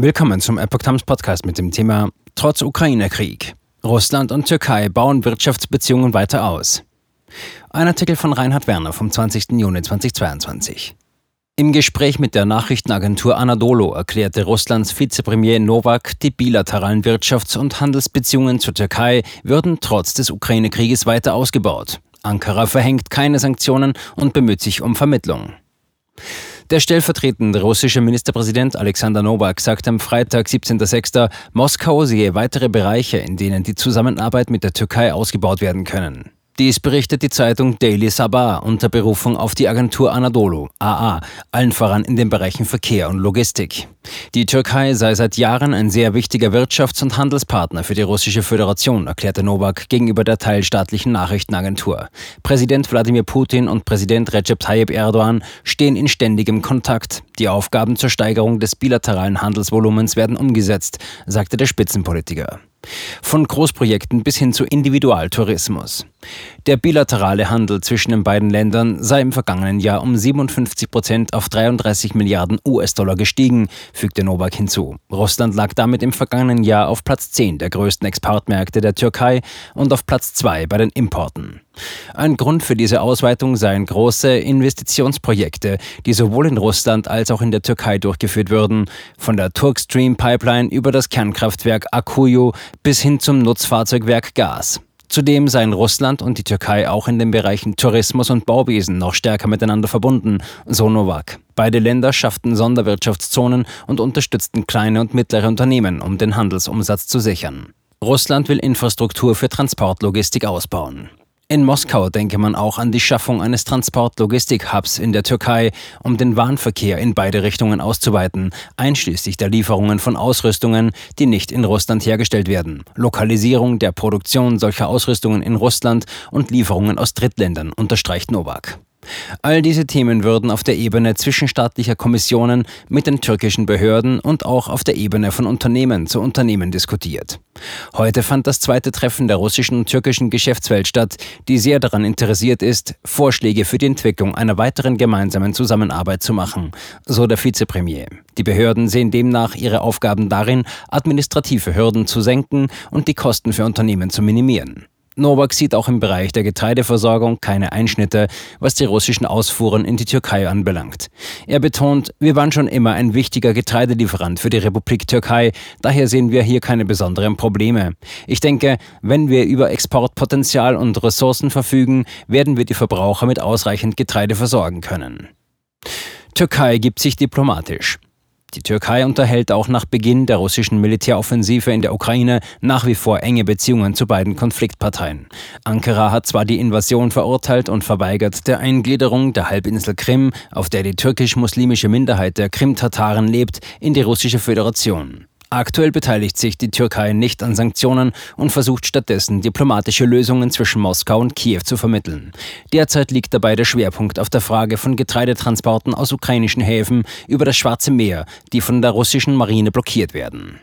Willkommen zum Epoch Times Podcast mit dem Thema Trotz Ukraine-Krieg. Russland und Türkei bauen Wirtschaftsbeziehungen weiter aus. Ein Artikel von Reinhard Werner vom 20. Juni 2022. Im Gespräch mit der Nachrichtenagentur Anadolu erklärte Russlands Vizepremier Novak, die bilateralen Wirtschafts- und Handelsbeziehungen zur Türkei würden trotz des Ukraine-Krieges weiter ausgebaut. Ankara verhängt keine Sanktionen und bemüht sich um Vermittlung. Der stellvertretende russische Ministerpräsident Alexander Novak sagte am Freitag, 17.06., Moskau sehe weitere Bereiche, in denen die Zusammenarbeit mit der Türkei ausgebaut werden können. Dies berichtet die Zeitung Daily Sabah unter Berufung auf die Agentur Anadolu, AA, allen voran in den Bereichen Verkehr und Logistik. Die Türkei sei seit Jahren ein sehr wichtiger Wirtschafts- und Handelspartner für die Russische Föderation, erklärte Novak gegenüber der teilstaatlichen Nachrichtenagentur. Präsident Wladimir Putin und Präsident Recep Tayyip Erdogan stehen in ständigem Kontakt. Die Aufgaben zur Steigerung des bilateralen Handelsvolumens werden umgesetzt, sagte der Spitzenpolitiker. Von Großprojekten bis hin zu Individualtourismus. Der bilaterale Handel zwischen den beiden Ländern sei im vergangenen Jahr um 57 Prozent auf 33 Milliarden US-Dollar gestiegen, fügte Novak hinzu. Russland lag damit im vergangenen Jahr auf Platz 10 der größten Exportmärkte der Türkei und auf Platz 2 bei den Importen. Ein Grund für diese Ausweitung seien große Investitionsprojekte, die sowohl in Russland als auch in der Türkei durchgeführt würden, von der Turkstream Pipeline über das Kernkraftwerk Akuyu bis hin zum Nutzfahrzeugwerk Gas. Zudem seien Russland und die Türkei auch in den Bereichen Tourismus und Bauwesen noch stärker miteinander verbunden, so Novak. Beide Länder schafften Sonderwirtschaftszonen und unterstützten kleine und mittlere Unternehmen, um den Handelsumsatz zu sichern. Russland will Infrastruktur für Transportlogistik ausbauen. In Moskau denke man auch an die Schaffung eines Transport-Logistik-Hubs in der Türkei, um den Warenverkehr in beide Richtungen auszuweiten, einschließlich der Lieferungen von Ausrüstungen, die nicht in Russland hergestellt werden, Lokalisierung der Produktion solcher Ausrüstungen in Russland und Lieferungen aus Drittländern, unterstreicht Novak. All diese Themen würden auf der Ebene zwischenstaatlicher Kommissionen mit den türkischen Behörden und auch auf der Ebene von Unternehmen zu Unternehmen diskutiert. Heute fand das zweite Treffen der russischen und türkischen Geschäftswelt statt, die sehr daran interessiert ist, Vorschläge für die Entwicklung einer weiteren gemeinsamen Zusammenarbeit zu machen, so der Vizepremier. Die Behörden sehen demnach ihre Aufgaben darin, administrative Hürden zu senken und die Kosten für Unternehmen zu minimieren. Novak sieht auch im Bereich der Getreideversorgung keine Einschnitte, was die russischen Ausfuhren in die Türkei anbelangt. Er betont, wir waren schon immer ein wichtiger Getreidelieferant für die Republik Türkei, daher sehen wir hier keine besonderen Probleme. Ich denke, wenn wir über Exportpotenzial und Ressourcen verfügen, werden wir die Verbraucher mit ausreichend Getreide versorgen können. Türkei gibt sich diplomatisch. Die Türkei unterhält auch nach Beginn der russischen Militäroffensive in der Ukraine nach wie vor enge Beziehungen zu beiden Konfliktparteien. Ankara hat zwar die Invasion verurteilt und verweigert der Eingliederung der Halbinsel Krim, auf der die türkisch-muslimische Minderheit der Krim-Tataren lebt, in die russische Föderation. Aktuell beteiligt sich die Türkei nicht an Sanktionen und versucht stattdessen diplomatische Lösungen zwischen Moskau und Kiew zu vermitteln. Derzeit liegt dabei der Schwerpunkt auf der Frage von Getreidetransporten aus ukrainischen Häfen über das Schwarze Meer, die von der russischen Marine blockiert werden.